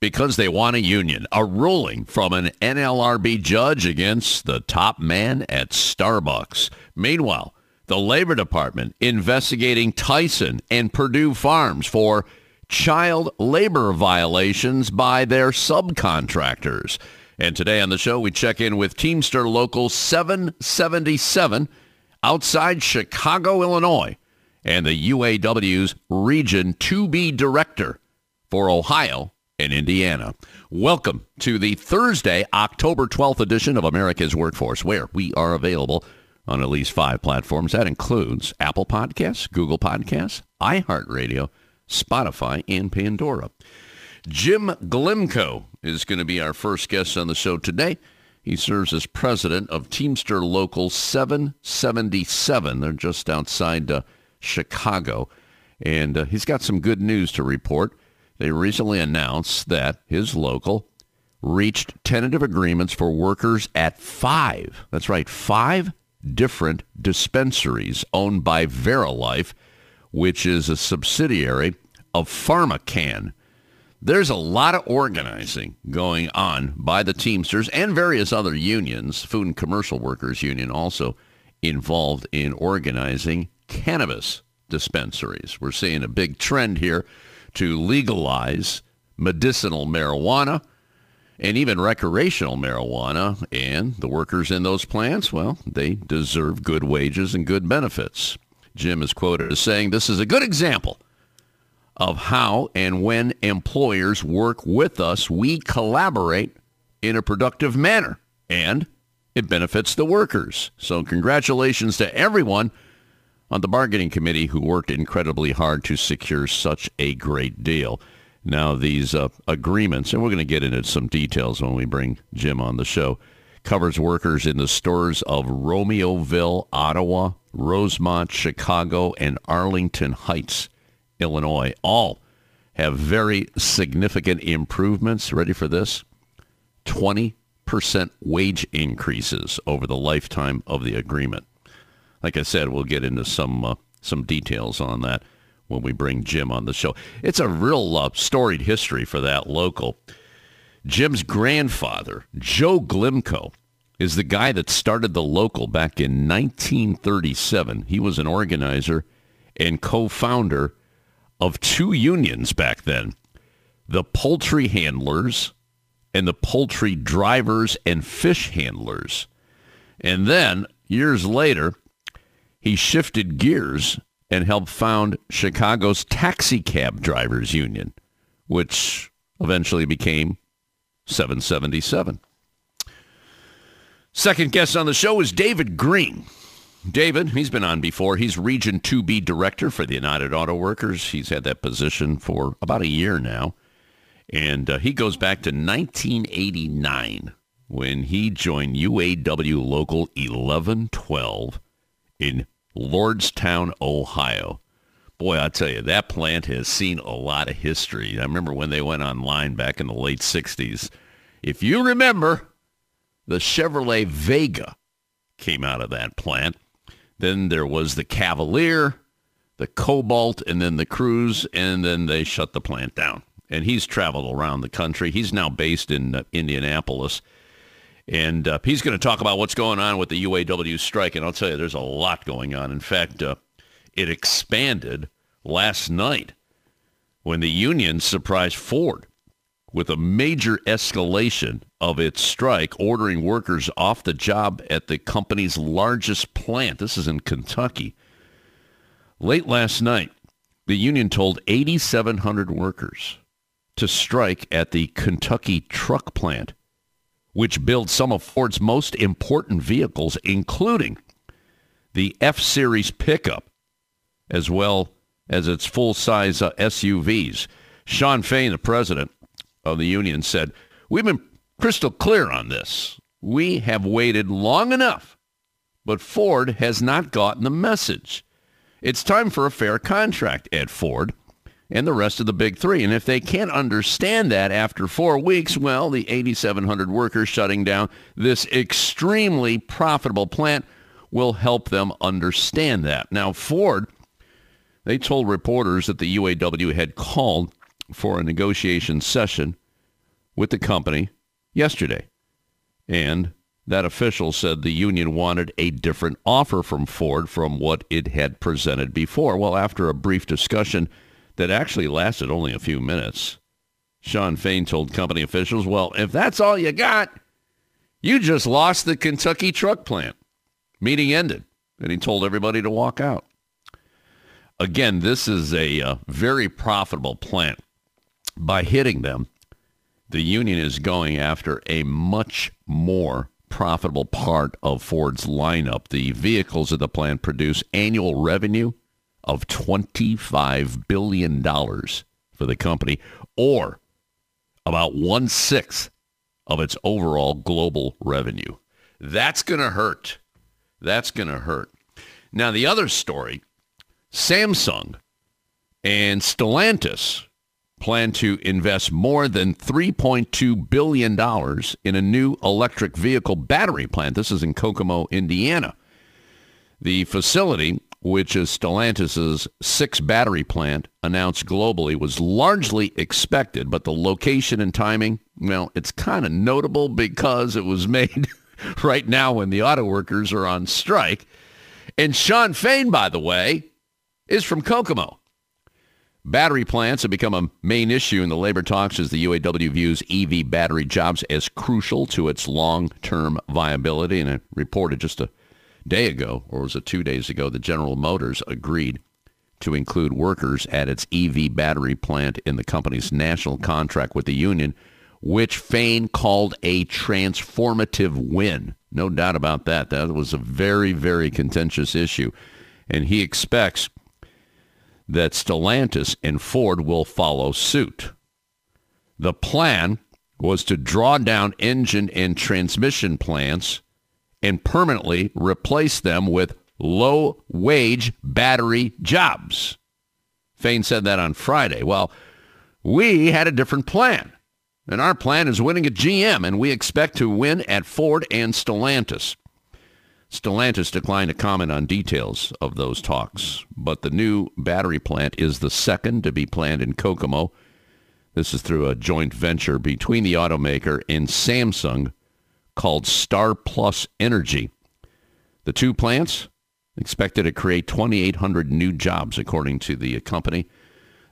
because they want a union. A ruling from an NLRB judge against the top man at Starbucks. Meanwhile, the Labor Department investigating Tyson and Perdue Farms for child labor violations by their subcontractors. And today on the show, we check in with Teamster Local 777 outside Chicago, Illinois, and the UAW's Region 2B Director for Ohio in Indiana. Welcome to the Thursday, October 12th edition of America's Workforce, where we are available on at least five platforms. That includes Apple Podcasts, Google Podcasts, iHeartRadio, Spotify, and Pandora. Jim Glimco is going to be our first guest on the show today. He serves as president of Teamster Local 777. They're just outside uh, Chicago. And uh, he's got some good news to report. They recently announced that his local reached tentative agreements for workers at five, that's right, five different dispensaries owned by Verilife, which is a subsidiary of PharmaCann. There's a lot of organizing going on by the Teamsters and various other unions, Food and Commercial Workers Union also involved in organizing cannabis dispensaries. We're seeing a big trend here to legalize medicinal marijuana and even recreational marijuana. And the workers in those plants, well, they deserve good wages and good benefits. Jim is quoted as saying, this is a good example of how and when employers work with us, we collaborate in a productive manner and it benefits the workers. So congratulations to everyone on the bargaining committee who worked incredibly hard to secure such a great deal. Now, these uh, agreements, and we're going to get into some details when we bring Jim on the show, covers workers in the stores of Romeoville, Ottawa, Rosemont, Chicago, and Arlington Heights, Illinois. All have very significant improvements. Ready for this? 20% wage increases over the lifetime of the agreement like I said, we'll get into some uh, some details on that when we bring Jim on the show. It's a real uh, storied history for that local. Jim's grandfather, Joe Glimco, is the guy that started the local back in 1937. He was an organizer and co-founder of two unions back then, the poultry handlers and the poultry drivers and fish handlers. And then years later, he shifted gears and helped found Chicago's Taxi Cab Drivers Union, which eventually became 777. Second guest on the show is David Green. David, he's been on before. He's Region 2B Director for the United Auto Workers. He's had that position for about a year now. And uh, he goes back to 1989 when he joined UAW Local 1112 in Lordstown, Ohio. Boy, I tell you, that plant has seen a lot of history. I remember when they went online back in the late 60s. If you remember, the Chevrolet Vega came out of that plant. Then there was the Cavalier, the Cobalt, and then the Cruze, and then they shut the plant down. And he's traveled around the country. He's now based in uh, Indianapolis. And uh, he's going to talk about what's going on with the UAW strike. And I'll tell you, there's a lot going on. In fact, uh, it expanded last night when the union surprised Ford with a major escalation of its strike, ordering workers off the job at the company's largest plant. This is in Kentucky. Late last night, the union told 8,700 workers to strike at the Kentucky truck plant which builds some of Ford's most important vehicles, including the F-Series pickup, as well as its full-size uh, SUVs. Shawn Fain, the president of the union, said, we've been crystal clear on this. We have waited long enough, but Ford has not gotten the message. It's time for a fair contract at Ford and the rest of the big three. And if they can't understand that after four weeks, well, the 8,700 workers shutting down this extremely profitable plant will help them understand that. Now, Ford, they told reporters that the UAW had called for a negotiation session with the company yesterday. And that official said the union wanted a different offer from Ford from what it had presented before. Well, after a brief discussion that actually lasted only a few minutes, Shawn Fain told company officials, well, if that's all you got, you just lost the Kentucky truck plant. Meeting ended, and he told everybody to walk out. Again, this is a uh, very profitable plant. By hitting them, the union is going after a much more profitable part of Ford's lineup. The vehicles of the plant produce annual revenue of $25 billion for the company, or about one-sixth of its overall global revenue. That's going to hurt. That's going to hurt. Now, the other story, Samsung and Stellantis plan to invest more than $3.2 billion in a new electric vehicle battery plant. This is in Kokomo, Indiana. The facility, which is Stellantis' sixth battery plant announced globally, was largely expected, but the location and timing, well, it's kind of notable because it was made right now when the auto workers are on strike. And Shawn Fain, by the way, is from Kokomo. Battery plants have become a main issue in the labor talks as the UAW views EV battery jobs as crucial to its long-term viability. And it reported just a day ago, or was it two days ago, that General Motors agreed to include workers at its EV battery plant in the company's national contract with the union, which Fain called a transformative win. No doubt about that. That was a very, very contentious issue. And he expects that Stellantis and Ford will follow suit. The plan was to draw down engine and transmission plants and permanently replace them with low-wage battery jobs. Fain said that on Friday. Well, we had a different plan. And our plan is winning at GM, and we expect to win at Ford and Stellantis. Stellantis declined to comment on details of those talks, but the new battery plant is the second to be planned in Kokomo. This is through a joint venture between the automaker and Samsung called StarPlus Energy. The two plants expected to create 2,800 new jobs, according to the company.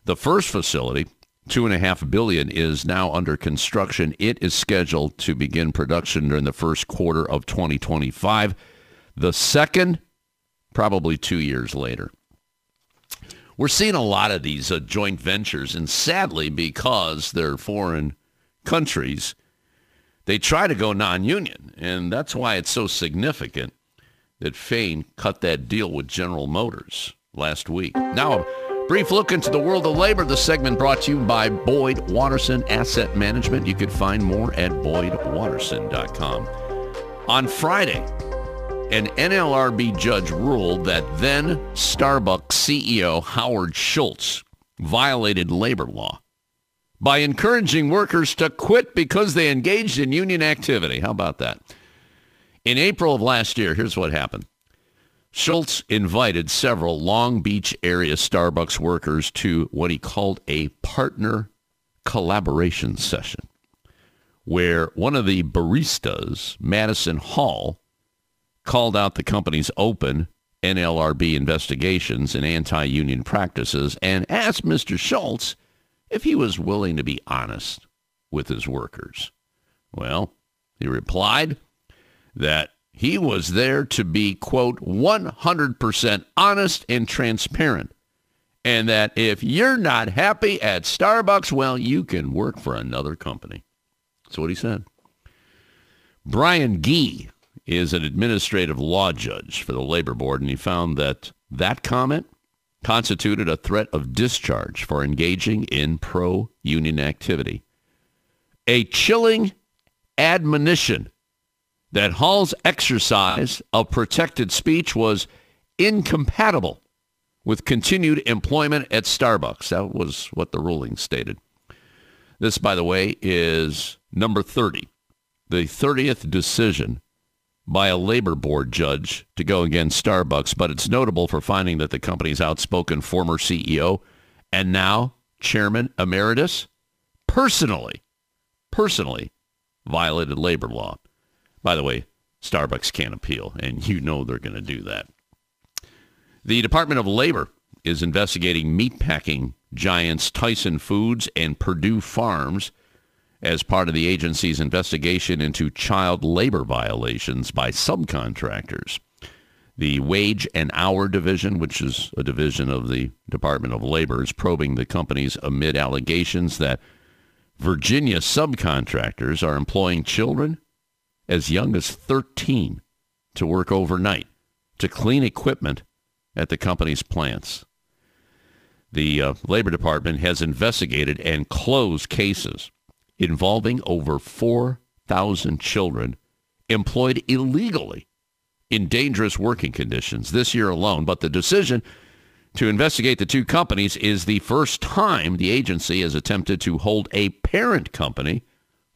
The first facility, two and a half billion, is now under construction. It is scheduled to begin production during the first quarter of 2025. The second, probably two years later. We're seeing a lot of these uh, joint ventures, and sadly, because they're foreign countries, they try to go non-union, and that's why it's so significant that Fain cut that deal with General Motors last week. Now, a brief look into the world of labor. The segment brought to you by Boyd Watterson Asset Management. You can find more at boydwatterson.com. On Friday, an NLRB judge ruled that then Starbucks CEO Howard Schultz violated labor law by encouraging workers to quit because they engaged in union activity. How about that? In April of last year, here's what happened. Schultz invited several Long Beach area Starbucks workers to what he called a partner collaboration session, where one of the baristas, Madison Hall, called out the company's open NLRB investigations and anti-union practices and asked Mr. Schultz if he was willing to be honest with his workers. Well, he replied that he was there to be, quote, 100% honest and transparent. And that if you're not happy at Starbucks, well, you can work for another company. That's what he said. Brian Gee is an administrative law judge for the Labor Board, and he found that that comment constituted a threat of discharge for engaging in pro-union activity. A chilling admonition that Hall's exercise of protected speech was incompatible with continued employment at Starbucks. That was what the ruling stated. This, by the way, is number 30, the 30th decision by a labor board judge to go against Starbucks, but it's notable for finding that the company's outspoken former CEO and now chairman emeritus personally, personally violated labor law. By the way, Starbucks can't appeal, and you know they're going to do that. The Department of Labor is investigating meatpacking giants Tyson Foods and Perdue Farms as part of the agency's investigation into child labor violations by subcontractors. The Wage and Hour Division, which is a division of the Department of Labor, is probing the companies amid allegations that Virginia subcontractors are employing children as young as 13 to work overnight to clean equipment at the company's plants. The uh, Labor Department has investigated and closed cases involving over 4,000 children employed illegally in dangerous working conditions this year alone. But the decision to investigate the two companies is the first time the agency has attempted to hold a parent company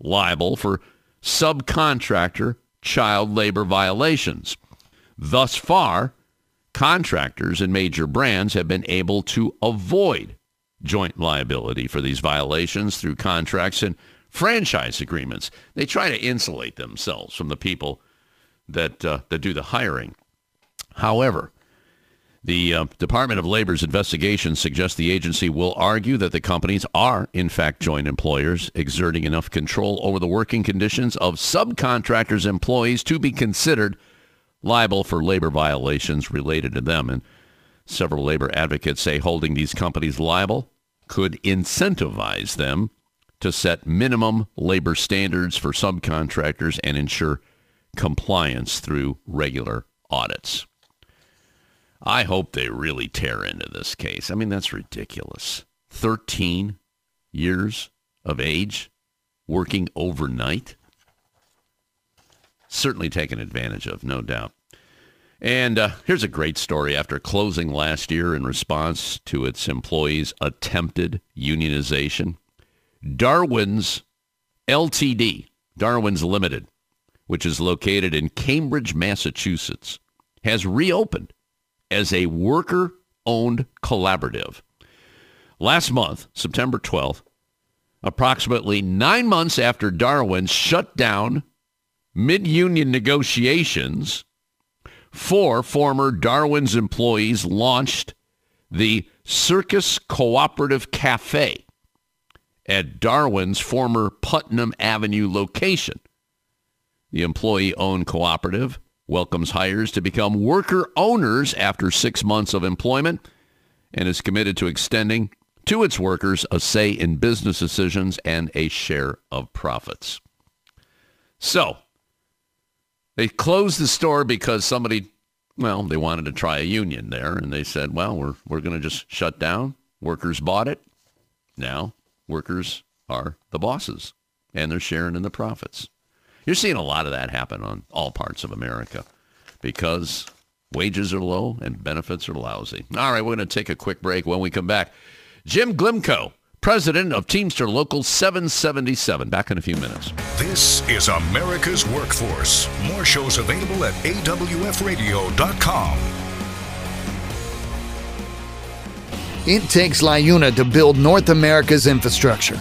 liable for subcontractor child labor violations. Thus far, contractors and major brands have been able to avoid joint liability for these violations through contracts and franchise agreements. They try to insulate themselves from the people that uh, that do the hiring. However, the uh, Department of Labor's investigation suggests the agency will argue that the companies are, in fact, joint employers, exerting enough control over the working conditions of subcontractors' employees to be considered liable for labor violations related to them. And several labor advocates say holding these companies liable could incentivize them to set minimum labor standards for subcontractors and ensure compliance through regular audits. I hope they really tear into this case. I mean, that's ridiculous. 13 years of age working overnight? Certainly taken advantage of, no doubt. And uh, here's a great story. After closing last year in response to its employees' attempted unionization, Darwin's LTD, Darwin's Limited, which is located in Cambridge, Massachusetts, has reopened as a worker-owned collaborative. Last month, September 12th, approximately nine months after Darwin shut down mid-union negotiations, four former Darwin's employees launched the Circus Cooperative Cafe at Darwin's former Putnam Avenue location. The employee-owned cooperative welcomes hires to become worker owners after six months of employment and is committed to extending to its workers a say in business decisions and a share of profits. So, they closed the store because somebody, well, they wanted to try a union there, and they said, well, we're, we're going to just shut down. Workers bought it. Now workers are the bosses and they're sharing in the profits. You're seeing a lot of that happen on all parts of America because wages are low and benefits are lousy. All right, we're going to take a quick break. When we come back, Jim Glimco, president of Teamster Local 777. Back in a few minutes. This is America's Workforce. More shows available at awfradio.com. It takes LiUNA to build North America's infrastructure.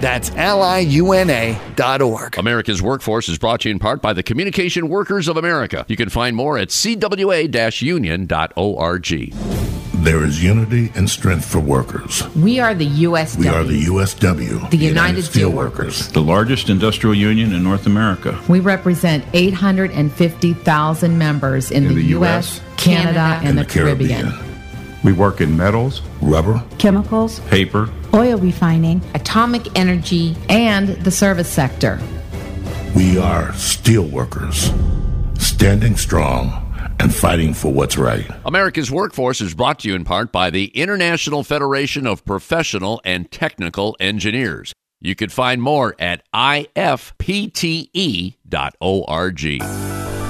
That's liuna.org. America's Workforce is brought to you in part by the Communication Workers of America. You can find more at cwa-union.org. There is unity and strength for workers. We are the USW. We are the USW, the United, Steelworkers, the largest industrial union in North America. We represent 850,000 members in, in the, the, US, Canada, Canada and, and, the, Caribbean. Caribbean. We work in metals, rubber, chemicals, paper, oil refining, atomic energy, and the service sector. We are steelworkers, standing strong and fighting for what's right. America's Workforce is brought to you in part by the International Federation of Professional and Technical Engineers. You can find more at ifpte.org.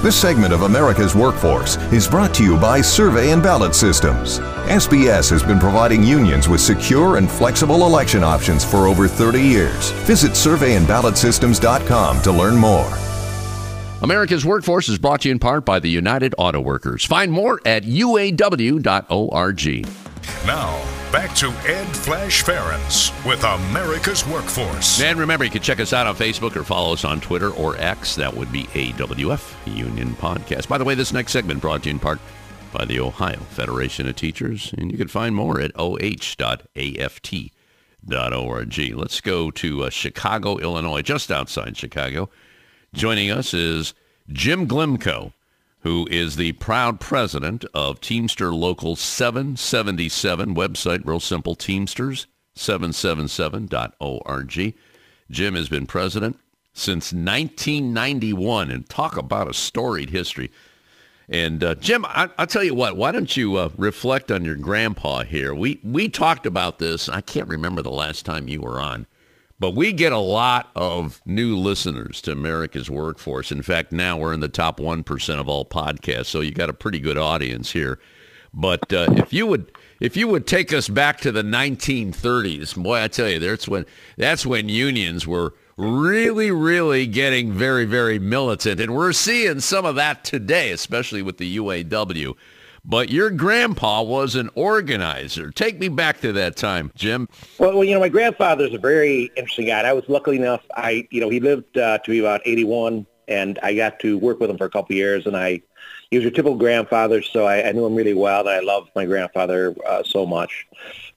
This segment of America's Workforce is brought to you by Survey and Ballot Systems. SBS has been providing unions with secure and flexible election options for over 30 years. Visit surveyandballotsystems.com to learn more. America's Workforce is brought to you in part by the United Auto Workers. Find more at uaw.org. Now, back to Ed Flash Ferenc with America's Workforce. And remember, you can check us out on Facebook or follow us on Twitter or X. That would be AWF Union Podcast. By the way, this next segment brought to you in part by the Ohio Federation of Teachers, and you can find more at oh.aft.org. Let's go to uh, Chicago, Illinois, just outside Chicago. Joining us is Jim Glimco, who is the proud president of Teamster Local 777 website, real simple, Teamsters777.org. Jim has been president since 1991, and talk about a storied history. And uh, Jim, I, will tell you what. Why don't you uh, reflect on your grandpa here? We we talked about this. I can't remember the last time you were on, but we get a lot of new listeners to America's Workforce. In fact, now we're in the top 1% of all podcasts, so you got a pretty good audience here. But uh, if you would if you would take us back to the 1930s, boy, I tell you, that's when that's when unions were really, really getting very, very militant, and we're seeing some of that today, especially with the UAW. But your grandpa was an organizer. Take me back to that time, Jim. Well, well you know, my grandfather's a very interesting guy. And I was lucky enough. I, you know, he lived uh, to be about 81, and I got to work with him for a couple of years. And I, he was your typical grandfather, so I, I knew him really well, and I loved my grandfather uh, so much.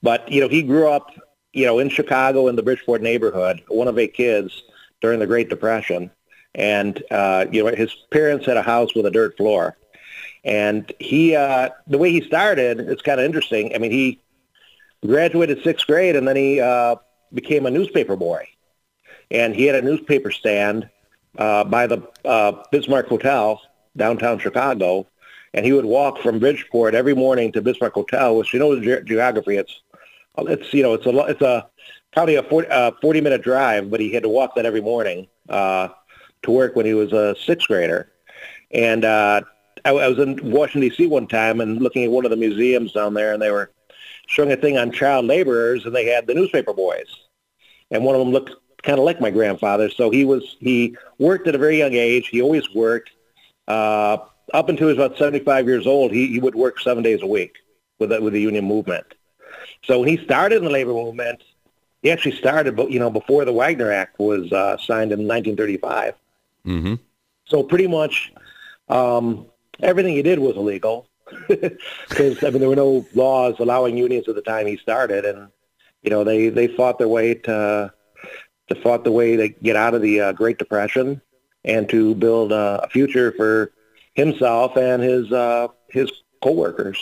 But you know, he grew up, you know, in Chicago in the Bridgeport neighborhood, one of eight kids during the Great Depression, and uh, you know, his parents had a house with a dirt floor and he, uh, the way he started, it's kind of interesting. I mean, he graduated sixth grade and then he uh, became a newspaper boy. And he had a newspaper stand uh, by the uh, Bismarck Hotel downtown Chicago. And he would walk from Bridgeport every morning to Bismarck Hotel, which you know the ge- geography. It's it's you know it's a it's a probably a 40, uh, 40 minute drive, but he had to walk that every morning uh, to work when he was a sixth grader. And uh, I, I was in Washington D.C. one time and looking at one of the museums down there, and they were showing a thing on child laborers, and they had the newspaper boys, and one of them looked kind of like my grandfather. So he was he worked at a very young age. He always worked. Uh, up until he was about 75 years old, he, he would work seven days a week with the, with the union movement. So when he started in the labor movement, he actually started, but you know, before the Wagner Act was uh, signed in 1935. Mm-hmm. So pretty much, um, everything he did was illegal because I mean there were no laws allowing unions at the time he started, and you know they they fought their way to to fought the way to get out of the uh, Great Depression and to build uh, a future for himself and his uh, his coworkers.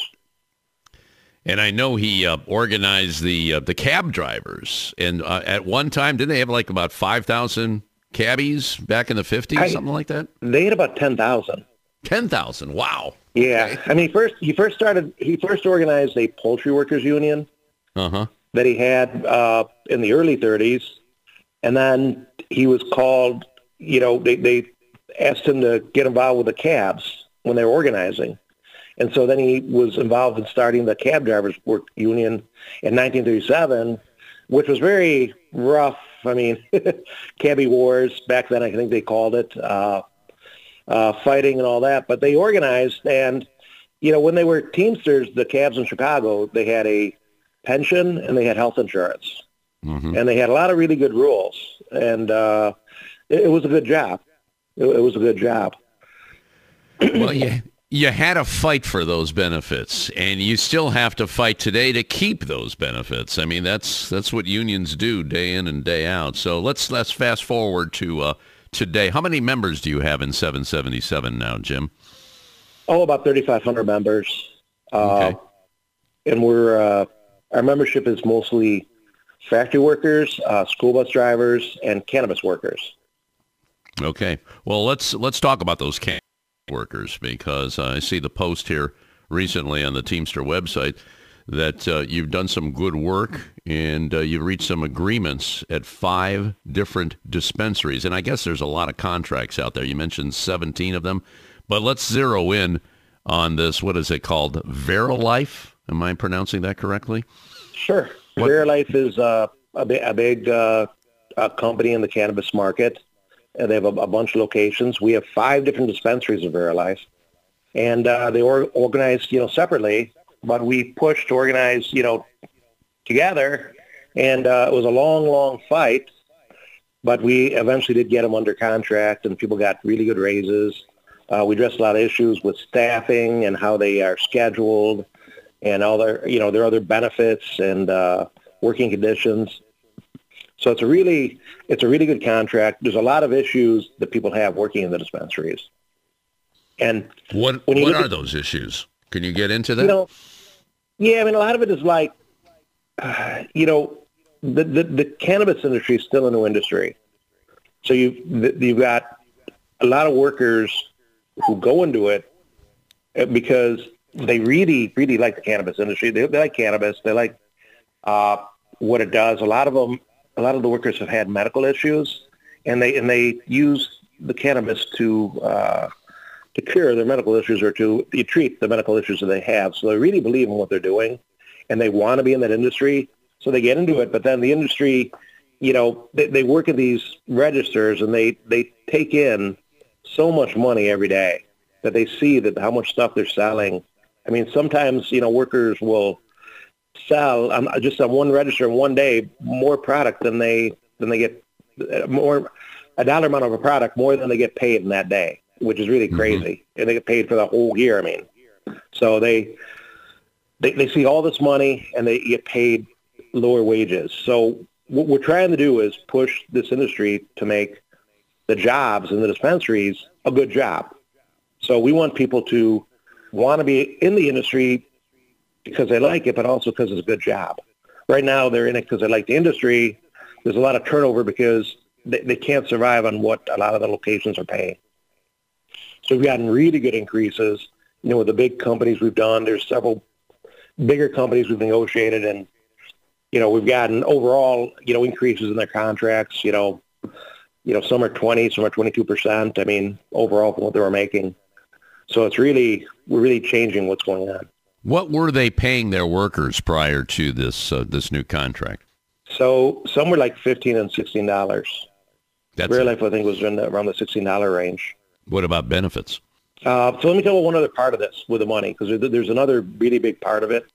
And I know he uh, organized the uh, the cab drivers, and uh, at one time, didn't they have like about five thousand cabbies back in the fifties, something like that? They had about ten thousand. Ten thousand. Wow. Yeah, I mean, first he first started. He first organized a poultry workers union. Uh-huh. That he had uh, in the early 30s, and then he was called. You know, they they asked him to get involved with the cabs when they were organizing, and so then he was involved in starting the cab drivers work union in 1937, which was very rough. I mean, cabbie wars back then. I think they called it. Uh, uh, fighting and all that. But they organized, and you know, when they were Teamsters, the cabs in Chicago, they had a pension and they had health insurance, mm-hmm. and they had a lot of really good rules, and uh, it, it was a good job. It, it was a good job. well, yeah. You had to fight for those benefits, and you still have to fight today to keep those benefits. I mean, that's that's what unions do day in and day out. So let's let's fast forward to uh, today. How many members do you have in 777 now, Jim? Oh, about 3,500 members. Uh, okay. and we're uh, our membership is mostly factory workers, uh, school bus drivers, and cannabis workers. Okay. Well, let's let's talk about those cannabis workers because uh, I see the post here recently on the Teamster website that uh, you've done some good work and uh, you've reached some agreements at five different dispensaries. And I guess there's a lot of contracts out there. You mentioned 17 of them. But let's zero in on this. What is it called? Verilife? Am I pronouncing that correctly? Sure. What? Verilife is uh, a, big, a big uh, a company in the cannabis market. They have a, a, bunch of locations. We have five different dispensaries of Verilife. And uh, they are organized, you know, separately but we pushed to organize, you know, together, and uh, it was a long, long fight. But we eventually did get them under contract, and people got really good raises. Uh, we addressed a lot of issues with staffing and how they are scheduled, and all their, you know, their other benefits and uh, working conditions. So it's a really, it's a really good contract. There's a lot of issues that people have working in the dispensaries. And what what are at, those issues? Can you get into that? You know, yeah, I mean, a lot of it is like, uh, you know, the, the, the cannabis industry is still a new industry. So you've, you've got a lot of workers who go into it uh, because they really, really like the cannabis industry. They, they like cannabis. They like uh, what it does. A lot of them, a lot of the workers have had medical issues, and they and they use the cannabis to uh, to cure their medical issues or to treat the medical issues that they have. So they really believe in what they're doing and they want to be in that industry. So they get into it. But then the industry, you know, they, they work at these registers and they, they take in so much money every day that they see that how much stuff they're selling. I mean, sometimes, you know, workers will sell um, just on one register in one day more product than they than they get more a dollar amount of a product more than they get paid in that day which is really mm-hmm. crazy. Mm-hmm. And they get paid for the whole year. I mean, so they, they they see all this money and they get paid lower wages. So what we're trying to do is push this industry to make the jobs in the dispensaries a good job. So we want people to want to be in the industry because they like it, but also because it's a good job. Right now, they're in it because they like the industry. There's a lot of turnover because they, they can't survive on what a lot of the locations are paying. So we've gotten really good increases. You know, with the big companies we've done, there's several bigger companies we've negotiated, and you know, we've gotten overall, you know, increases in their contracts. You know, you know, some are 20, some are 22 percent. I mean, overall from what they were making. So it's really, we're really changing what's going on. What were they paying their workers prior to this uh, this new contract? So some were like fifteen and sixteen dollars. That's Verilife, I think, was in the, around the sixteen dollar range. What about benefits? Uh, so let me tell you one other part of this with the money, because there's another really big part of it.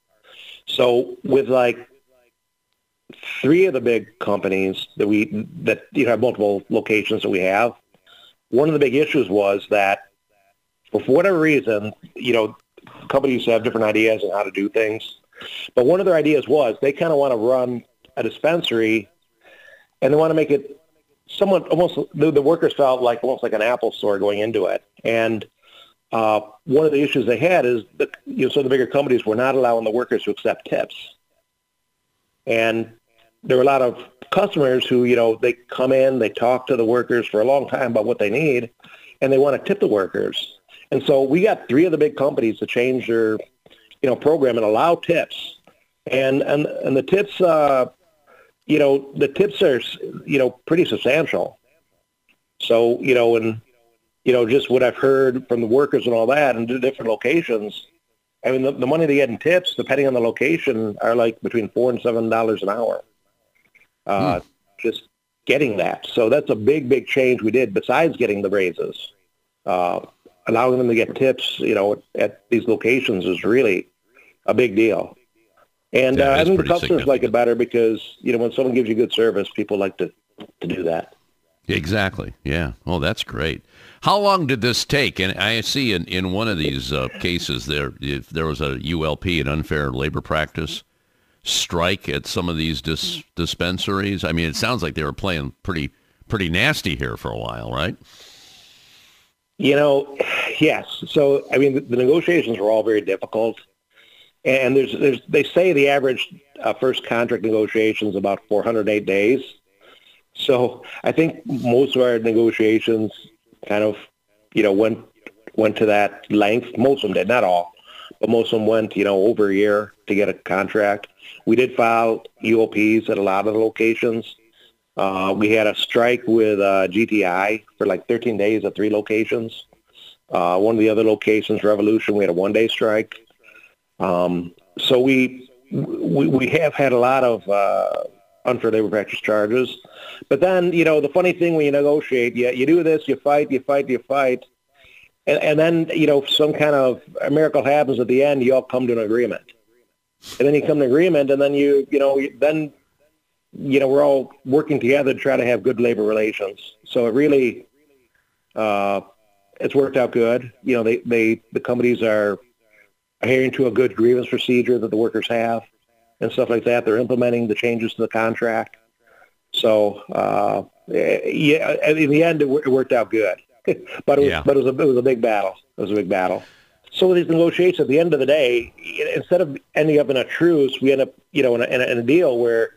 So with like three of the big companies that we that you know have multiple locations that we have, one of the big issues was that for whatever reason, you know, companies have different ideas on how to do things. But one of their ideas was they kind of want to run a dispensary and they want to make it someone almost the, the workers felt like almost like an Apple store going into it. And uh, one of the issues they had is that you know, so the bigger companies were not allowing the workers to accept tips. And there were a lot of customers who, you know, they come in, they talk to the workers for a long time about what they need, and they want to tip the workers. And so we got three of the big companies to change their, you know, program and allow tips. And and and the tips uh, you know, the tips are, you know, pretty substantial. So, you know, and, you know, just what I've heard from the workers and all that and the different locations, I mean, the, the money they get in tips, depending on the location, are like between four and seven dollars an hour. Uh, hmm. Just getting that. So that's a big, big change we did besides getting the raises. Uh, allowing them to get tips, you know, at these locations is really a big deal. And uh, I think customers like it better because, you know, when someone gives you good service, people like to, to do that. Exactly. Yeah. Oh, that's great. How long did this take? And I see in, in one of these uh, cases there, if there was a ULP, an unfair labor practice strike at some of these dis- dispensaries. I mean, it sounds like they were playing pretty pretty nasty here for a while, right? You know, yes. So, I mean, the, the negotiations were all very difficult. And there's, there's, they say the average uh, first contract negotiation is about 408 days. So I think most of our negotiations kind of, you know, went went to that length. Most of them did, not all, but most of them went, you know, over a year to get a contract. We did file ULPs at a lot of the locations. Uh, we had a strike with uh, GTI for like 13 days at three locations. Uh, one of the other locations, Revolution, we had a one-day strike. Um, so we, we we have had a lot of uh, unfair labor practice charges. But then, you know, the funny thing when you negotiate, you, you do this, you fight, you fight, you fight. And, and then, you know, some kind of miracle happens at the end, you all come to an agreement. And then you come to an agreement, and then you, you know, then, you know, we're all working together to try to have good labor relations. So it really, uh, it's worked out good. You know, they, they the companies are adhering to a good grievance procedure that the workers have and stuff like that. They're implementing the changes to the contract. So uh, yeah, in the end, it, it worked out good. but it was, yeah. but it was a it was a big battle. It was a big battle. So with these negotiations, at the end of the day, instead of ending up in a truce, we end up, you know, in a, in a, in a deal where,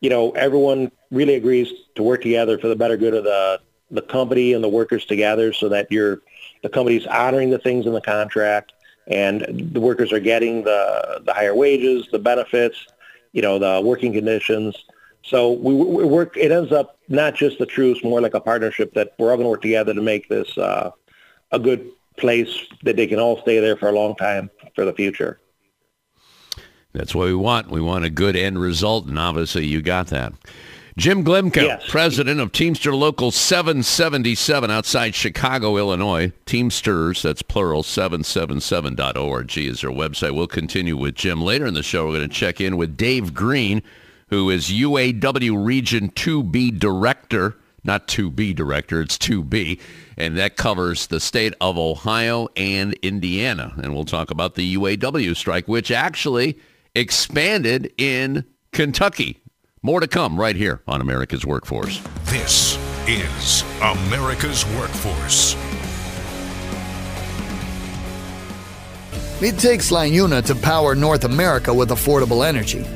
you know, everyone really agrees to work together for the better good of the the company and the workers together, so that you're the company's honoring the things in the contract, and the workers are getting the the higher wages, the benefits, you know, the working conditions. So we, we work. It ends up not just the truce, more like a partnership that we're all going to work together to make this uh, a good place that they can all stay there for a long time for the future. That's what we want. We want a good end result, and obviously you got that. Jim Glimco, yes. president of Teamster Local 777 outside Chicago, Illinois. Teamsters, that's plural, 777.org is their website. We'll continue with Jim later in the show. We're going to check in with Dave Green, who is UAW Region 2B Director. Not 2B Director, it's 2B. And that covers the state of Ohio and Indiana. And we'll talk about the UAW strike, which actually expanded in Kentucky more to come right here on America's Workforce. This is America's Workforce. It takes LIUNA to power North America with affordable energy.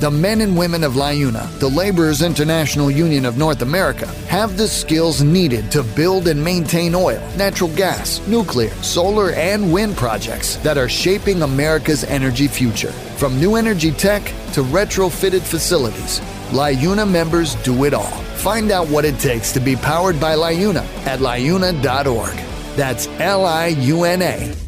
The men and women of LIUNA, the Laborers International Union of North America, have the skills needed to build and maintain oil, natural gas, nuclear, solar, and wind projects that are shaping America's energy future. From new energy tech to retrofitted facilities, LIUNA members do it all. Find out what it takes to be powered by LIUNA at liuna.org. That's L I U N A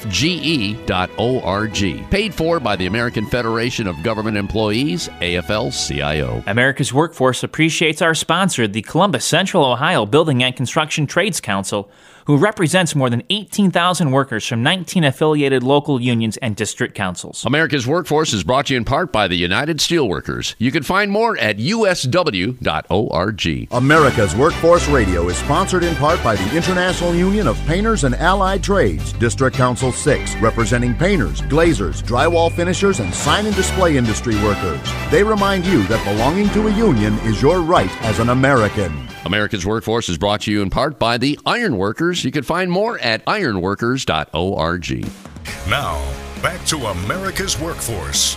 afge.org. Paid for by the American Federation of Government Employees, AFL-CIO. America's Workforce appreciates our sponsor, the Columbus Central Ohio Building and Construction Trades Council who represents more than 18,000 workers from 19 affiliated local unions and district councils. America's Workforce is brought to you in part by the United Steelworkers. You can find more at usw.org. America's Workforce Radio is sponsored in part by the International Union of Painters and Allied Trades, District Council 6, representing painters, glazers, drywall finishers, and sign and display industry workers. They remind you that belonging to a union is your right as an American. America's Workforce is brought to you in part by the Ironworkers. You can find more at ironworkers.org. Now, back to America's Workforce.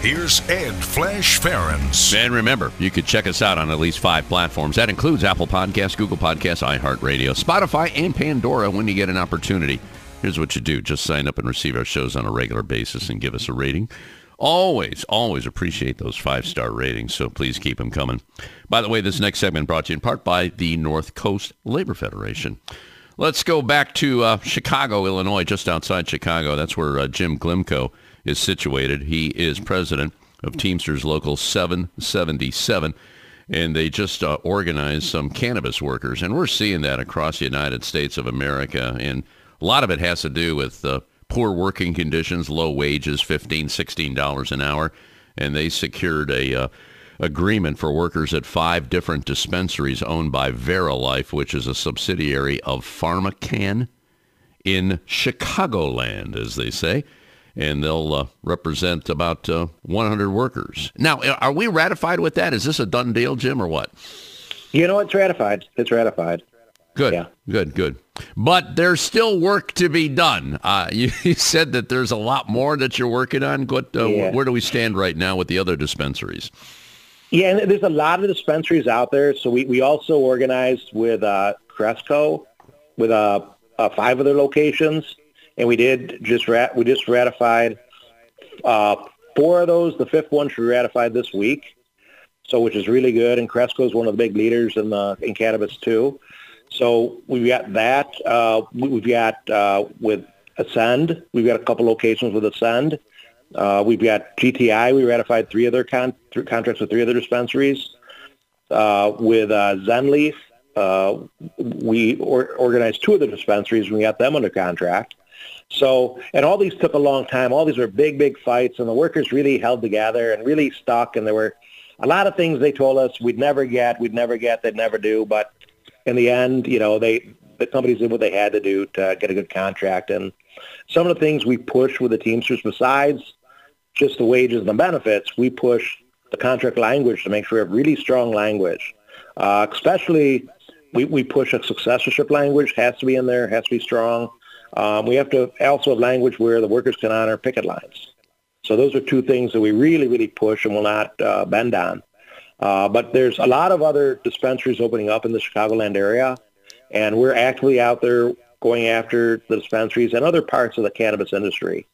Here's Ed Flash Ferenc. And remember, you could check us out on at least five platforms. That includes Apple Podcasts, Google Podcasts, iHeartRadio, Spotify, and Pandora when you get an opportunity. Here's what you do. Just sign up and receive our shows on a regular basis and give us a rating. Always, always appreciate those five-star ratings, so please keep them coming. By the way, this next segment brought to you in part by the North Coast Labor Federation. Let's go back to uh, Chicago, Illinois, just outside Chicago. That's where uh, Jim Glimco is situated. He is president of Teamsters Local 777, and they just uh, organized some cannabis workers. And we're seeing that across the United States of America, and a lot of it has to do with uh, poor working conditions, low wages, $15, $16 an hour, and they secured a uh, agreement for workers at five different dispensaries owned by Verilife, which is a subsidiary of PharmaCann in Chicagoland, as they say. And they'll uh, represent about uh, 100 workers. Now, are we ratified with that? Is this a done deal, Jim, or what? You know, it's ratified. It's ratified. Good, yeah. good, good. But there's still work to be done. Uh, you, you, said that there's a lot more that you're working on. What, uh, yeah. Where do we stand right now with the other dispensaries? Yeah, and there's a lot of dispensaries out there. So we, we also organized with uh, Cresco with uh, uh, five other locations, and we did just rat- we just ratified uh, four of those. The fifth one should be ratified this week, so which is really good. And Cresco is one of the big leaders in the in cannabis too. So we've got that. Uh, we've got uh, with Ascend. We've got a couple locations with Ascend. Uh, we've got GTI. We ratified three other con- th- contracts with three other dispensaries. Uh, with uh, ZenLeaf, uh, we or- organized two of the dispensaries. We got them under contract. So, and all these took a long time. All these were big, big fights, and the workers really held together and really stuck. And there were a lot of things they told us we'd never get, we'd never get, they'd never do. But in the end, you know, they the companies did what they had to do to get a good contract. And some of the things we push with the Teamsters, besides just the wages and the benefits, we push the contract language to make sure we have really strong language. Uh, especially, we, we push a successorship language, has to be in there, has to be strong. Um, we have to also have language where the workers can honor picket lines. So those are two things that we really, really push and will not uh, bend on. Uh, but there's a lot of other dispensaries opening up in the Chicagoland area, and we're actively out there going after the dispensaries and other parts of the cannabis industry.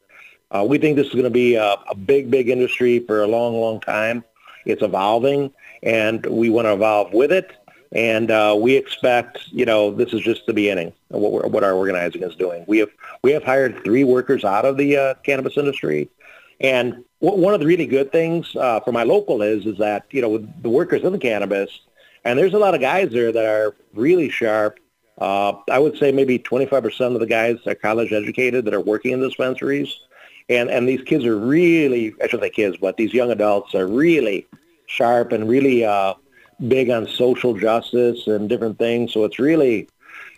Uh, we think this is going to be a, a, big, big industry for a long, long time. It's evolving, and we want to evolve with it. And uh, we expect, you know, this is just the beginning of what, what our organizing is doing. We have we have hired three workers out of the uh, cannabis industry, and w- one of the really good things uh, for my local is is that you know the workers in the cannabis, and there's a lot of guys there that are really sharp. Uh, I would say maybe 25% of the guys are college educated that are working in dispensaries and and these kids are really I shouldn't say kids, but these young adults are really sharp and really uh, big on social justice and different things. So it's really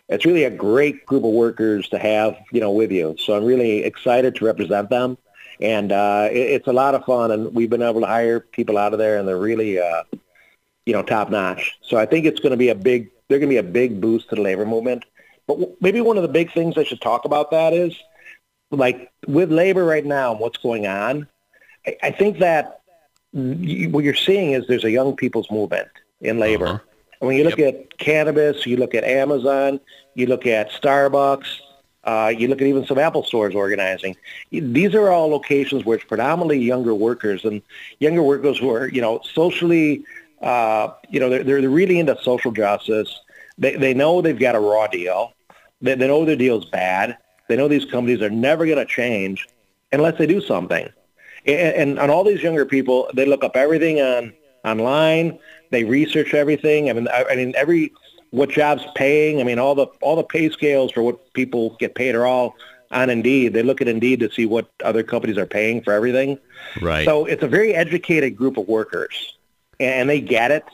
it's really a great group of workers to have you know with you. So I'm really excited to represent them, and uh, it, it's a lot of fun. And we've been able to hire people out of there, and they're really uh, you know top notch. So I think it's going to be a big they're going to be a big boost to the labor movement. But maybe one of the big things I should talk about that is like with labor right now and what's going on, I, I think that you, what you're seeing is there's a young people's movement in labor. Uh-huh. And when you look yep. at cannabis, you look at Amazon, you look at Starbucks, uh, you look at even some Apple stores organizing. These are all locations where it's predominantly younger workers and younger workers who are, you know, socially, uh, you know, they're, they're really into social justice. They, they know they've got a raw deal. They, they know their deal's bad. They know these companies are never going to change unless they do something. And, and on all these younger people, they look up everything on online. They research everything. I mean, I, I mean, every what jobs paying. I mean, all the all the pay scales for what people get paid are all on Indeed. They look at Indeed to see what other companies are paying for everything. Right. So it's a very educated group of workers, and they get it,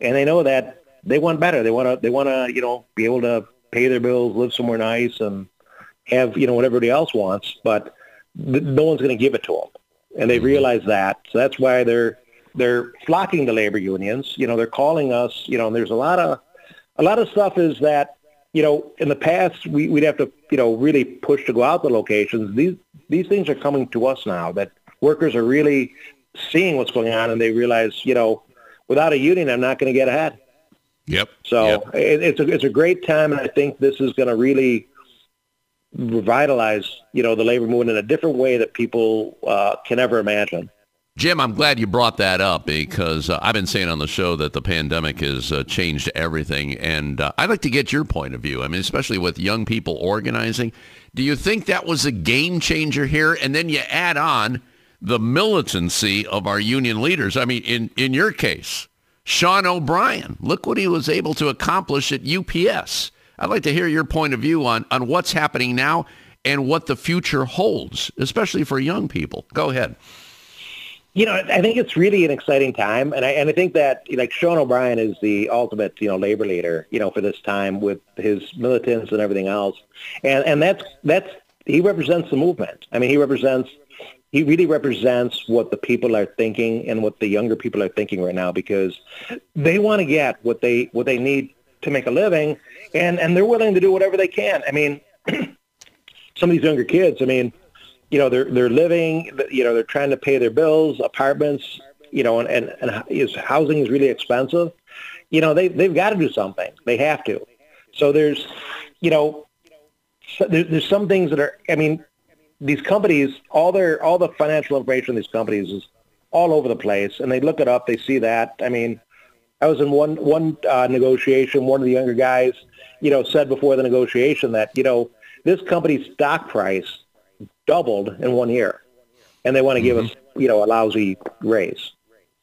and they know that they want better. They want to they want to you know be able to pay their bills, live somewhere nice, and have you know what everybody else wants, but th- no one's going to give it to them, and they mm-hmm. realize that. So that's why they're they're flocking to labor unions. You know, they're calling us. You know, and there's a lot of a lot of stuff is that you know in the past we, we'd have to you know really push to go out the locations. These these things are coming to us now that workers are really seeing what's going on and they realize you know without a union I'm not going to get ahead. Yep. So yep. It, it's a it's a great time, and I think this is going to really revitalize, you know, the labor movement in a different way that people uh, can ever imagine. Jim, I'm glad you brought that up because uh, I've been saying on the show that the pandemic has uh, changed everything. And uh, I'd like to get your point of view. I mean, especially with young people organizing. Do you think that was a game changer here? And then you add on the militancy of our union leaders. I mean, in, in your case, Sean O'Brien, look what he was able to accomplish at UPS. I'd like to hear your point of view on, on what's happening now and what the future holds, especially for young people. Go ahead. You know, I think it's really an exciting time, and I and I think that like Sean O'Brien is the ultimate, you know, labor leader, you know, for this time with his militants and everything else, and and that's that's he represents the movement. I mean, he represents he really represents what the people are thinking and what the younger people are thinking right now because they want to get what they what they need to make a living, and and they're willing to do whatever they can. I mean, some of these younger kids, I mean you know, they're they're living, you know, they're trying to pay their bills, apartments, you know, and and, and is housing is really expensive. You know, they they've got to do something. They have to. So there's, you know, so there, there's some things that are. I mean, these companies, all their all the financial information of these companies is all over the place, and they look it up. They see that. I mean, I was in one one uh, negotiation. One of the younger guys, you know, said before the negotiation that you know this company's stock price doubled in one year, and they want to mm-hmm. give us, you know, a lousy raise.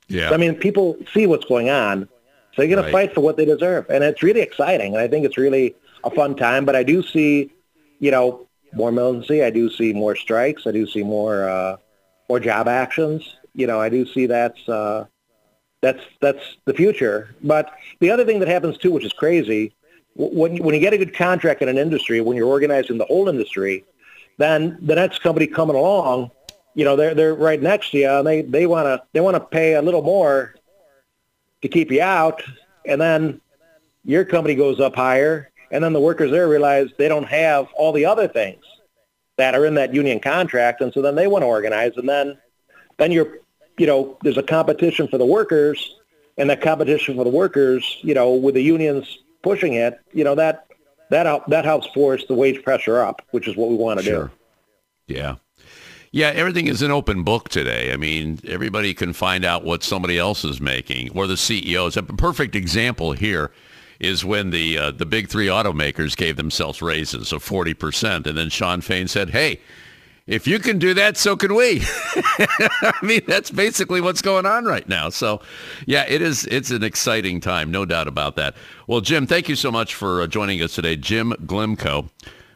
Yeah. So, I mean, people see what's going on, so they're going right. to fight for what they deserve, and it's really exciting, and I think it's really a fun time. But I do see, you know, more militancy. I do see more strikes. I do see more uh, more job actions. You know, I do see that's uh, that's that's the future. But the other thing that happens too, which is crazy, when when you get a good contract in an industry, when you're organizing the whole industry, then the next company coming along, you know, they're they're right next to you, and they they want to they want to pay a little more to keep you out, and then your company goes up higher, and then the workers there realize they don't have all the other things that are in that union contract, and so then they want to organize, and then then you're you know there's a competition for the workers, and that competition for the workers, you know, with the unions pushing it, you know that that that helps force the wage pressure up, which is what we want to sure. do. Yeah. Yeah, everything is an open book today. I mean, everybody can find out what somebody else is making, or the CEOs. A perfect example here is when the uh, the big three automakers gave themselves raises of forty percent, and then Shawn Fain said, "Hey, if you can do that, so can we. I mean, that's basically what's going on right now. So, yeah, it is. It's an exciting time, no doubt about that. Well, Jim, thank you so much for uh, joining us today. Jim Glimco,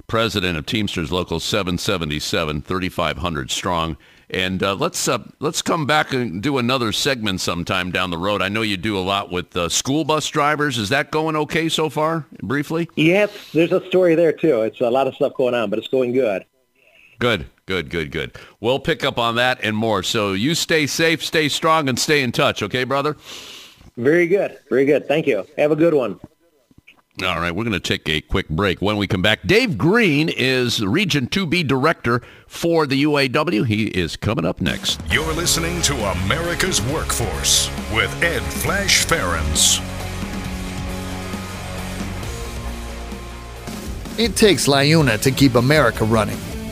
president of Teamsters Local 777, 3,500 strong. And uh, let's uh, let's come back and do another segment sometime down the road. I know you do a lot with uh, school bus drivers. Is that going okay so far? Briefly. Yes, there's a story there too. It's a lot of stuff going on, but it's going good. Good, good, good, good. We'll pick up on that and more. So you stay safe, stay strong, and stay in touch. Okay, brother? Very good. Very good. Thank you. Have a good one. All right, we're going to take a quick break. When we come back, Dave Green is Region 2B Director for the UAW. He is coming up next. You're listening to America's Workforce with Ed Flash Ferenc. It takes LiUNA to keep America running.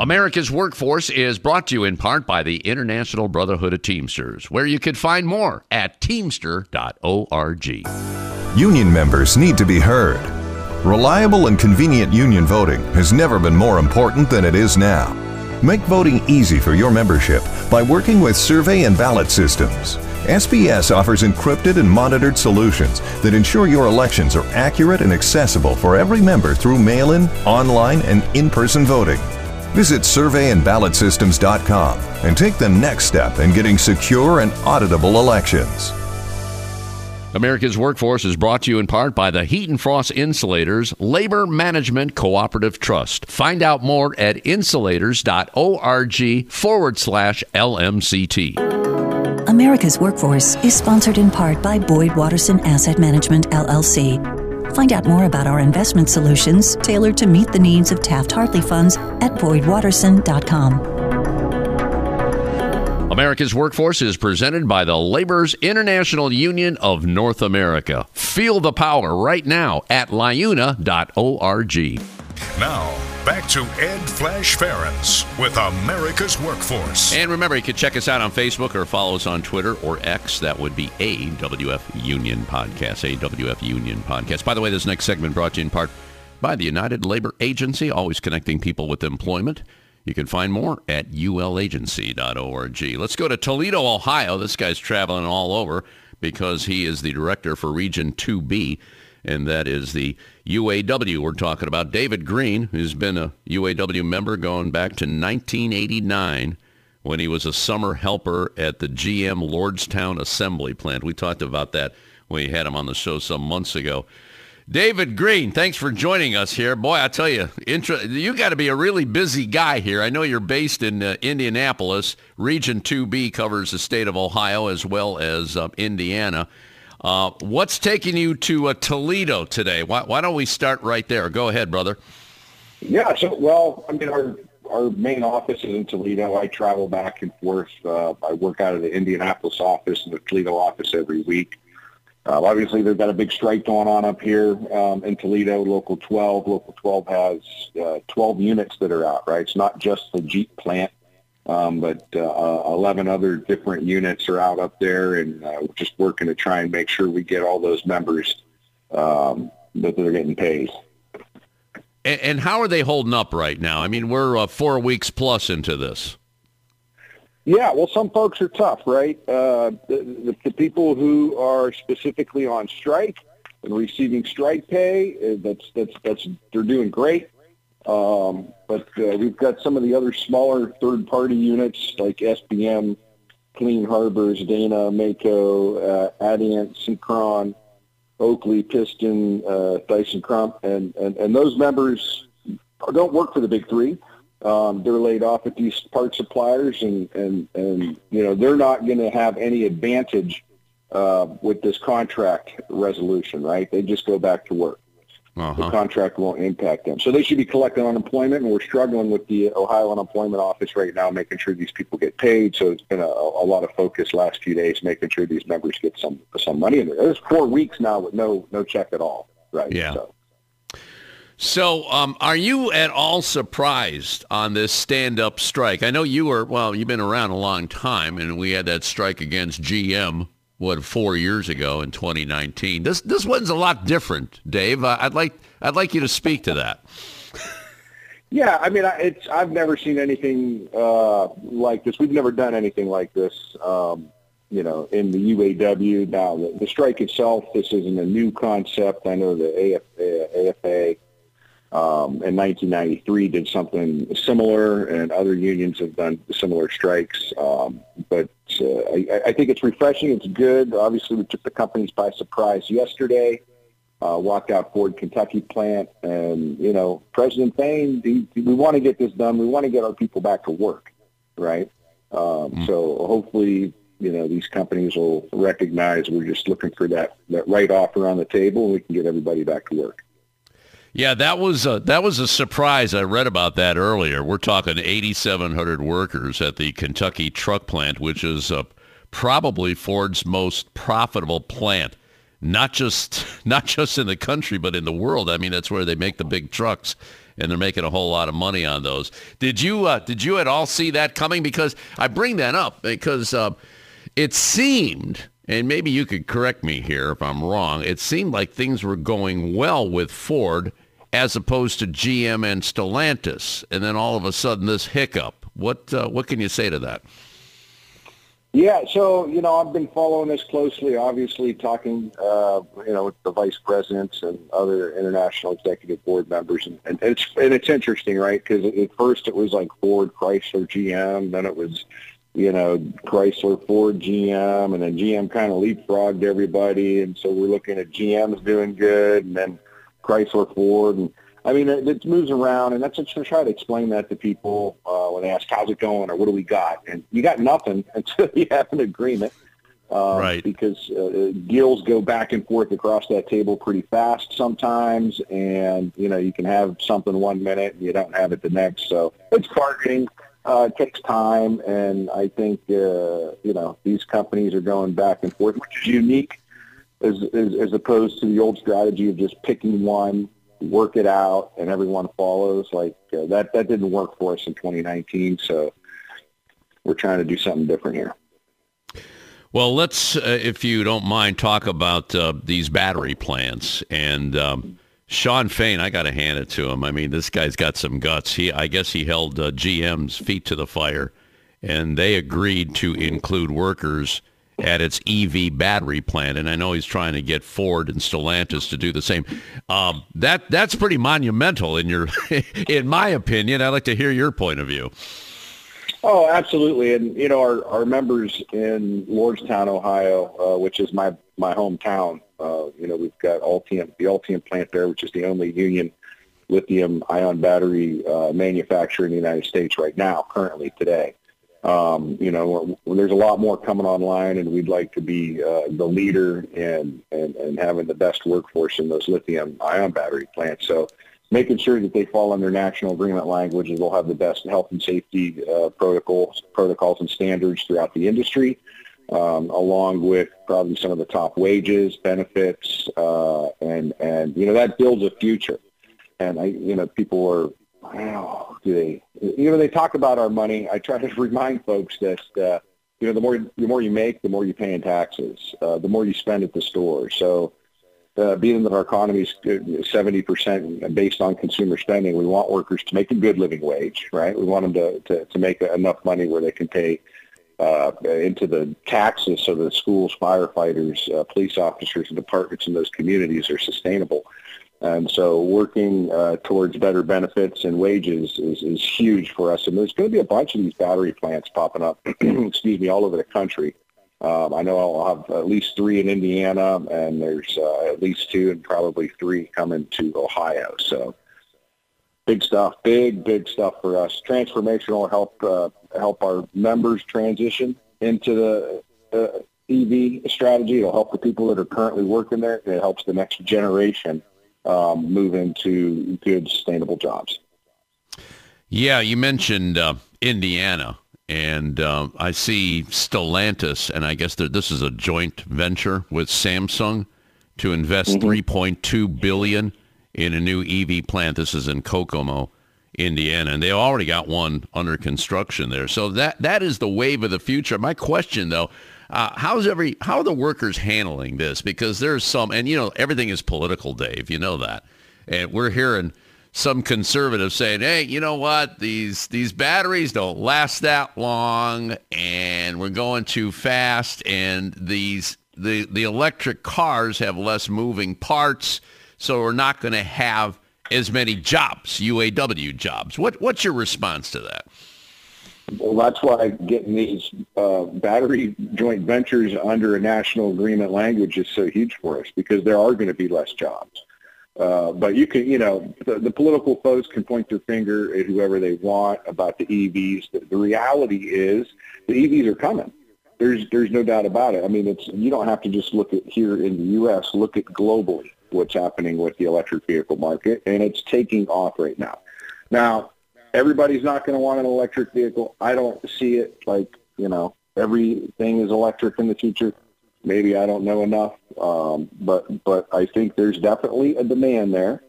America's Workforce is brought to you in part by the International Brotherhood of Teamsters, where you can find more at teamster.org. Union members need to be heard. Reliable and convenient union voting has never been more important than it is now. Make voting easy for your membership by working with survey and ballot systems. SBS offers encrypted and monitored solutions that ensure your elections are accurate and accessible for every member through mail in, online, and in person voting. Visit surveyandballotsystems.com and take the next step in getting secure and auditable elections. America's Workforce is brought to you in part by the Heat and Frost Insulators Labor Management Cooperative Trust. Find out more at insulators.org forward slash LMCT. America's Workforce is sponsored in part by Boyd Watterson Asset Management, LLC. Find out more about our investment solutions tailored to meet the needs of Taft Hartley funds at BoydWatterson.com. America's Workforce is presented by the Laborers International Union of North America. Feel the power right now at liuna.org. Now, back to Ed Flash Ferenc with America's Workforce. And remember, you can check us out on Facebook or follow us on Twitter or X. That would be AWF Union Podcast. AWF Union Podcast. By the way, this next segment brought to you in part by the United Labor Agency, always connecting people with employment. You can find more at ulagency.org. Let's go to Toledo, Ohio. This guy's traveling all over because he is the director for Region 2B, and that is the UAW we're talking about. David Green, who's been a UAW member going back to 1989 when he was a summer helper at the GM Lordstown Assembly Plant. We talked about that when we had him on the show some months ago. David Green, thanks for joining us here. Boy, I tell you, intro, you got to be a really busy guy here. I know you're based in uh, Indianapolis. Region 2B covers the state of Ohio as well as uh, Indiana. Uh, what's taking you to uh, Toledo today? Why, why, don't we start right there? Go ahead, brother. Yeah, so, well, I mean, our, our main office is in Toledo. I travel back and forth. Uh, I work out of the Indianapolis office and the Toledo office every week. Uh, obviously, they've got a big strike going on up here um, in Toledo, Local 12. Local 12 has uh, 12 units that are out, right? It's not just the Jeep plant, um, but uh, 11 other different units are out up there, and uh, we're just working to try and make sure we get all those members um, that they're getting paid. And, and, how are they holding up right now? I mean, we're uh, four weeks plus into this. Yeah, well, some folks are tough, right? Uh, the, the, the, people who are specifically on strike and receiving strike pay, uh, that's that's that's they're doing great. Um, but uh, we've got some of the other smaller third-party units like SBM, Clean Harbors, Dana, Mako, uh, Adient, Syncreon, Oakley, Piston, uh, Dyson Crump, and, and, and those members don't work for the big three. Um, they're laid off at these part suppliers, and and and you know they're not going to have any advantage uh, with this contract resolution, right? They just go back to work. Uh-huh. The contract won't impact them, so they should be collecting unemployment. And we're struggling with the Ohio Unemployment Office right now, making sure these people get paid. So it's been a, a lot of focus last few days, making sure these members get some some money in there. There's four weeks now with no no check at all, right? Yeah. So. So, um, are you at all surprised on this stand-up strike? I know you were, well, you've been around a long time, and we had that strike against GM, what, four years ago in 2019. This this one's a lot different, Dave. I'd like I'd like you to speak to that. Yeah, I mean, it's I've never seen anything uh, like this. We've never done anything like this. Um, you know, in the UAW. Now, the, the, strike itself, this isn't a new concept. I know the AF, AFA um, in 1993 did something similar, and other unions have done similar strikes. Um, but uh, I, I, think it's refreshing. It's good. Obviously, we took the companies by surprise yesterday. Uh, walked out Ford Kentucky plant, and you know, President Fain, he, we want to get this done. We want to get our people back to work, right? Um, mm. So hopefully, you know, these companies will recognize we're just looking for that that right offer on the table, and we can get everybody back to work. Yeah, that was a, that was a surprise. I read about that earlier. We're talking 8,700 workers at the Kentucky truck plant, which is uh, probably Ford's most profitable plant. Not just not just in the country, but in the world. I mean, that's where they make the big trucks, and they're making a whole lot of money on those. Did you uh, did you at all see that coming? Because I bring that up because uh, it seemed and maybe you could correct me here if I'm wrong, it seemed like things were going well with Ford as opposed to GM and Stellantis, and then all of a sudden this hiccup. What uh, what can you say to that? Yeah, so you know I've been following this closely. Obviously, talking uh, you know with the vice presidents and other international executive board members, and, and it's and it's interesting, right? Because at first it was like Ford, Chrysler, GM, then it was you know Chrysler, Ford, GM, and then GM kind of leapfrogged everybody, and so we're looking at GM's doing good, and then Chrysler, Ford, and I mean it, it moves around, and that's just to try to explain that to people uh, when they ask how's it going or what do we got, and you got nothing until you have an agreement. Um, right. Because uh, deals go back and forth across that table pretty fast sometimes, and you know you can have something one minute and you don't have it the next. So it's bargaining. Uh, it takes time, and I think uh, you know these companies are going back and forth, which is unique as, as, as opposed to the old strategy of just picking one, work it out and everyone follows. Like uh, that, that didn't work for us in 2019. So we're trying to do something different here. Well, let's, uh, if you don't mind, talk about uh, these battery plants. And um, Shawn Fain, I got to hand it to him. I mean, this guy's got some guts. He, I guess, he held uh, GM's feet to the fire, and they agreed to include workers at its EV battery plant. And I know he's trying to get Ford and Stellantis to do the same. Um, that that's pretty monumental in your, in my opinion. I'd like to hear your point of view. Oh, absolutely. And, you know, our, our members in Lordstown, Ohio, uh, which is my, my hometown, uh, you know, we've got Ultium, the Ultium plant there, which is the only union lithium ion battery uh, manufacturer in the United States right now, currently today. Um, you know, there's a lot more coming online, and we'd like to be uh, the leader in and, and having the best workforce in those lithium ion battery plants. So making sure that they fall under national agreement language and they'll have the best health and safety uh, protocols, protocols and standards throughout the industry, um, along with probably some of the top wages, benefits, uh, and and you know that builds a future. And I, you know, people are, wow, do they, you know, they talk about our money. I try to remind folks that. Uh, you know, the more the more you make, the more you pay in taxes. Uh, the more you spend at the store. So, uh, being that our economy is 70% based on consumer spending, we want workers to make a good living wage, right? We want them to, to, to make enough money where they can pay uh, into the taxes so that schools, firefighters, uh, police officers, and departments in those communities are sustainable. And so working uh, towards better benefits and wages is, is huge for us. And there's going to be a bunch of these battery plants popping up, excuse me, all over the country. Um, I know I'll have at least three in Indiana, and there's uh, at least two and probably three coming to Ohio. So big stuff, big big stuff for us. Transformational help uh, help our members transition into the uh, EV strategy. It'll help the people that are currently working there. It helps the next generation um, move into good sustainable jobs. Yeah, you mentioned uh, Indiana. And uh, I see Stellantis, and I guess this is a joint venture with Samsung to invest mm-hmm. 3.2 billion in a new EV plant. This is in Kokomo, Indiana, and they already got one under construction there. So that that is the wave of the future. My question, though, uh, how's every how are the workers handling this? Because there's some, and you know, everything is political, Dave. You know that, and we're hearing some conservatives saying, "Hey, you know what? These these batteries don't last that long, and we're going too fast, and these the the electric cars have less moving parts, so we're not going to have as many jobs, UAW jobs." What what's your response to that? Well, that's why getting these uh, battery joint ventures under a national agreement language is so huge for us because there are going to be less jobs. Uh, but you can, you know, the, the, political folks can point their finger at whoever they want about the EVs. The, the, reality is the EVs are coming. There's there's no doubt about it. I mean, it's you don't have to just look at here in the U.S. Look at globally what's happening with the electric vehicle market, and it's taking off right now. Now, everybody's not going to want an electric vehicle. I don't see it like you know everything is electric in the future. Maybe I don't know enough, um, but but I think there's definitely a demand there,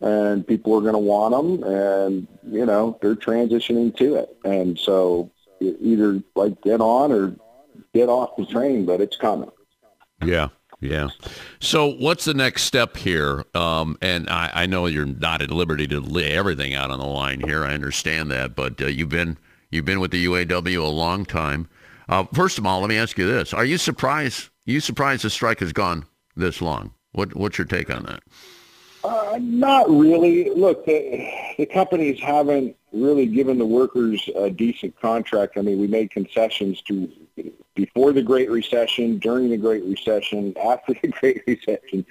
and people are going to want them, and you know they're transitioning to it, and so either like get on or get off the train, but it's coming. Yeah. Yeah. So what's the next step here? Um, and I, I, know you're not at liberty to lay everything out on the line here. I understand that, but uh, you've been you've been with the UAW a long time. Uh, first of all, let me ask you this: Are you surprised you surprised the strike has gone this long? What What's your take on that? Uh, not really. Look, the, the companies haven't really given the workers a decent contract. I mean, we made concessions to before the Great Recession, during the Great Recession, after the Great Recession,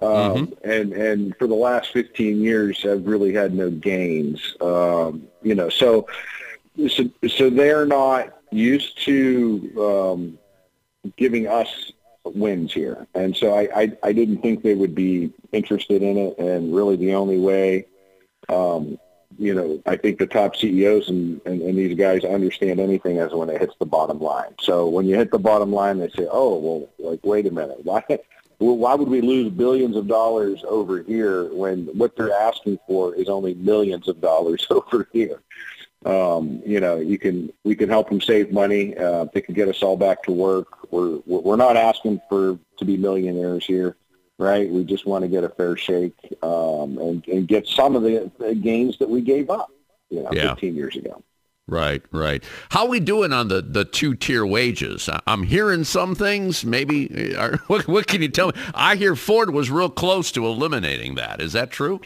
um, mm-hmm. and and for the last 15 years have really had no gains. Um, you know, so so so they're not used to um, giving us wins here. And so I, I, I, didn't think they would be interested in it. And really the only way, um, you know, I think the top CEOs and, and, and, these guys understand anything as when it hits the bottom line. So when you hit the bottom line, they say, oh, well, like, wait a minute. Why, well, why would we lose billions of dollars over here when what they're asking for is only millions of dollars over here? Um, you know, you can we can help them save money. Uh, they can get us all back to work. We're we're not asking for to be millionaires here, right? We just want to get a fair shake um, and, and get some of the, the gains that we gave up, you know, Yeah. 15 years ago. Right, right. How we doing on the, the two-tier wages? I- I'm hearing some things. Maybe, what, what can you tell me? I hear Ford was real close to eliminating that. Is that true?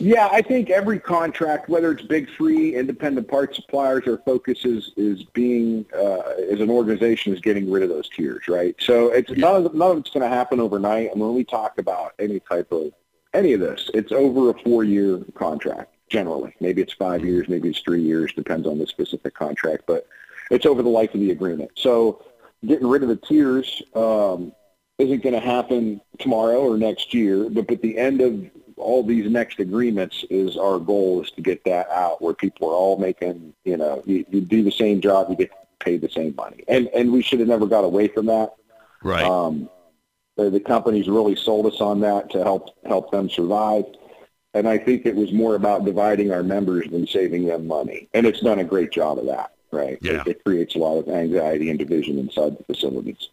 Yeah, I think every contract, whether it's big three, independent part suppliers, our focus is is being uh, as an organization is getting rid of those tiers, right? So it's none of none of it's going to happen overnight. And when we talk about any type of any of this, it's over a four year contract generally. Maybe it's five years, maybe it's three years, depends on the specific contract, but it's over the life of the agreement. So getting rid of the tiers um, isn't going to happen tomorrow or next year, but at the end of all these next agreements is our goal is to get that out where people are all making, you know, you, you do the same job, you get paid the same money. And, and we should have never got away from that. Right. Um, the, the companies really sold us on that to help, help them survive. And I think it was more about dividing our members than saving them money. And it's done a great job of that, right? Yeah. It, it creates a lot of anxiety and division inside the facilities.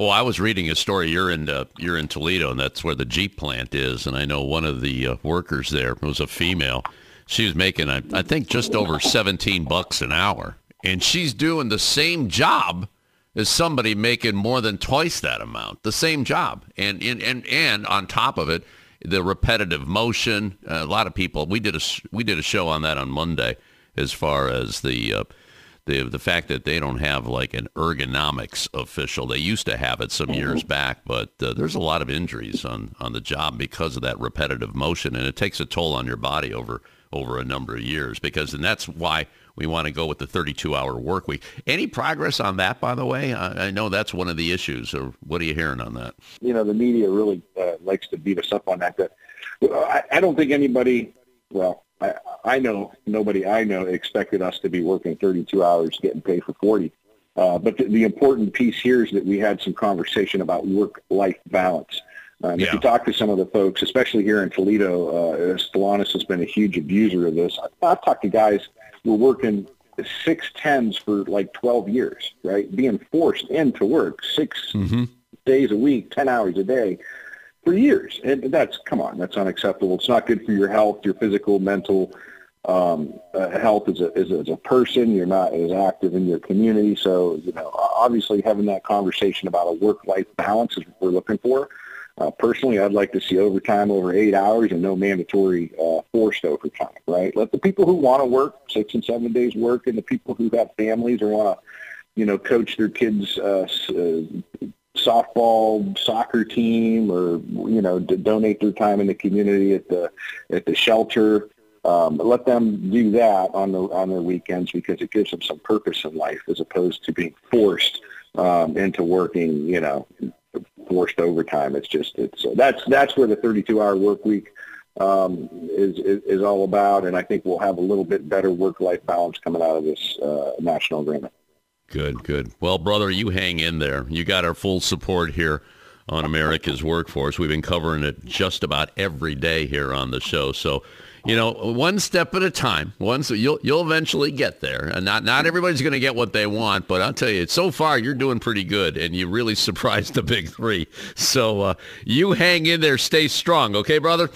Well, I was reading a story. You're in uh, you're in Toledo, and that's where the Jeep plant is. And I know one of the uh, workers there was a female. She was making, I, I think, just over 17 bucks an hour, and she's doing the same job as somebody making more than twice that amount. The same job, and and and, and on top of it, the repetitive motion. Uh, a lot of people. We did a we did a show on that on Monday, as far as the. The the fact that they don't have like an ergonomics official. They used to have it some years back, but uh, there's a lot of injuries on on the job because of that repetitive motion, and it takes a toll on your body over over a number of years. Because and that's why we want to go with the 32-hour work week. Any progress on that, by the way? I, I know that's one of the issues. Or what are you hearing on that? you know, the media really uh, likes to beat us up on that. But I, I don't think anybody, well, I, I know nobody I know expected us to be working 32 hours, getting paid for 40. Uh, but the, the important piece here is that we had some conversation about work-life balance. Um, If you talk to some of the folks, especially here in Toledo, uh, Stellantis has been a huge abuser of this. I, I've talked to guys who are working six tens for like 12 years, right? Being forced into work 6 days a week, 10 hours a day for years. And that's, come on, that's unacceptable. It's not good for your health, your physical, mental um, uh, health as a, as, a, as a person. You're not as active in your community. So, you know, obviously having that conversation about a work-life balance is what we're looking for. Uh, personally, I'd like to see overtime over eight hours and no mandatory uh, forced overtime, right? Let the people who want to work six and seven days work and the people who have families or want to, you know, coach their kids' uh, uh, softball, soccer team, or you know, to donate their time in the community at the at the shelter. Um, let them do that on the on their weekends because it gives them some purpose in life as opposed to being forced um, into working. You know, forced overtime. It's just it's that's that's where the 32 hour work week um, is, is is all about, and I think we'll have a little bit better work life balance coming out of this uh, national agreement. Good, good. Well, brother, you hang in there. You got our full support here on America's Workforce. We've been covering it just about every day here on the show. So, you know, one step at a time. One, so you'll you'll eventually get there. And not not everybody's going to get what they want, but I'll tell you, so far you're doing pretty good, and you really surprised the big three. So uh, you hang in there, stay strong, okay, brother?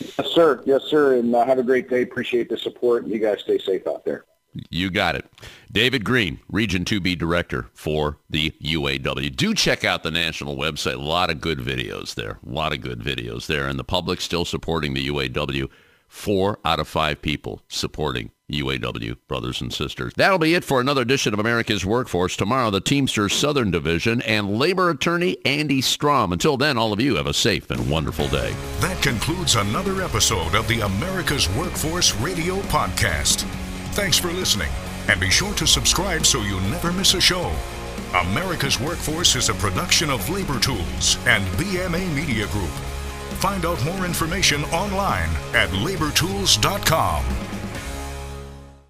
Yes, sir. Yes, sir. And uh, have a great day. Appreciate the support. You guys stay safe out there. You got it. David Green, Region 2B Director for the UAW. Do check out the national website. A lot of good videos there. A lot of good videos there. And the public still supporting the UAW. Four out of five people supporting UAW, brothers and sisters. That'll be it for another edition of America's Workforce. Tomorrow, the Teamsters Southern Division and labor attorney Andy Strom. Until then, all of you have a safe and wonderful day. That concludes another episode of the America's Workforce Radio Podcast. Thanks for listening, and be sure to subscribe so you never miss a show. America's Workforce is a production of Labor Tools and BMA Media Group. Find out more information online at labortools.com.